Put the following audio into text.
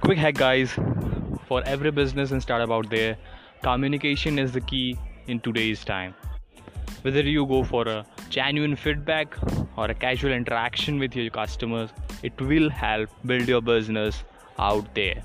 quick hack guys for every business and startup out there communication is the key in today's time. Whether you go for a genuine feedback or a casual interaction with your customers it will help build your business out there.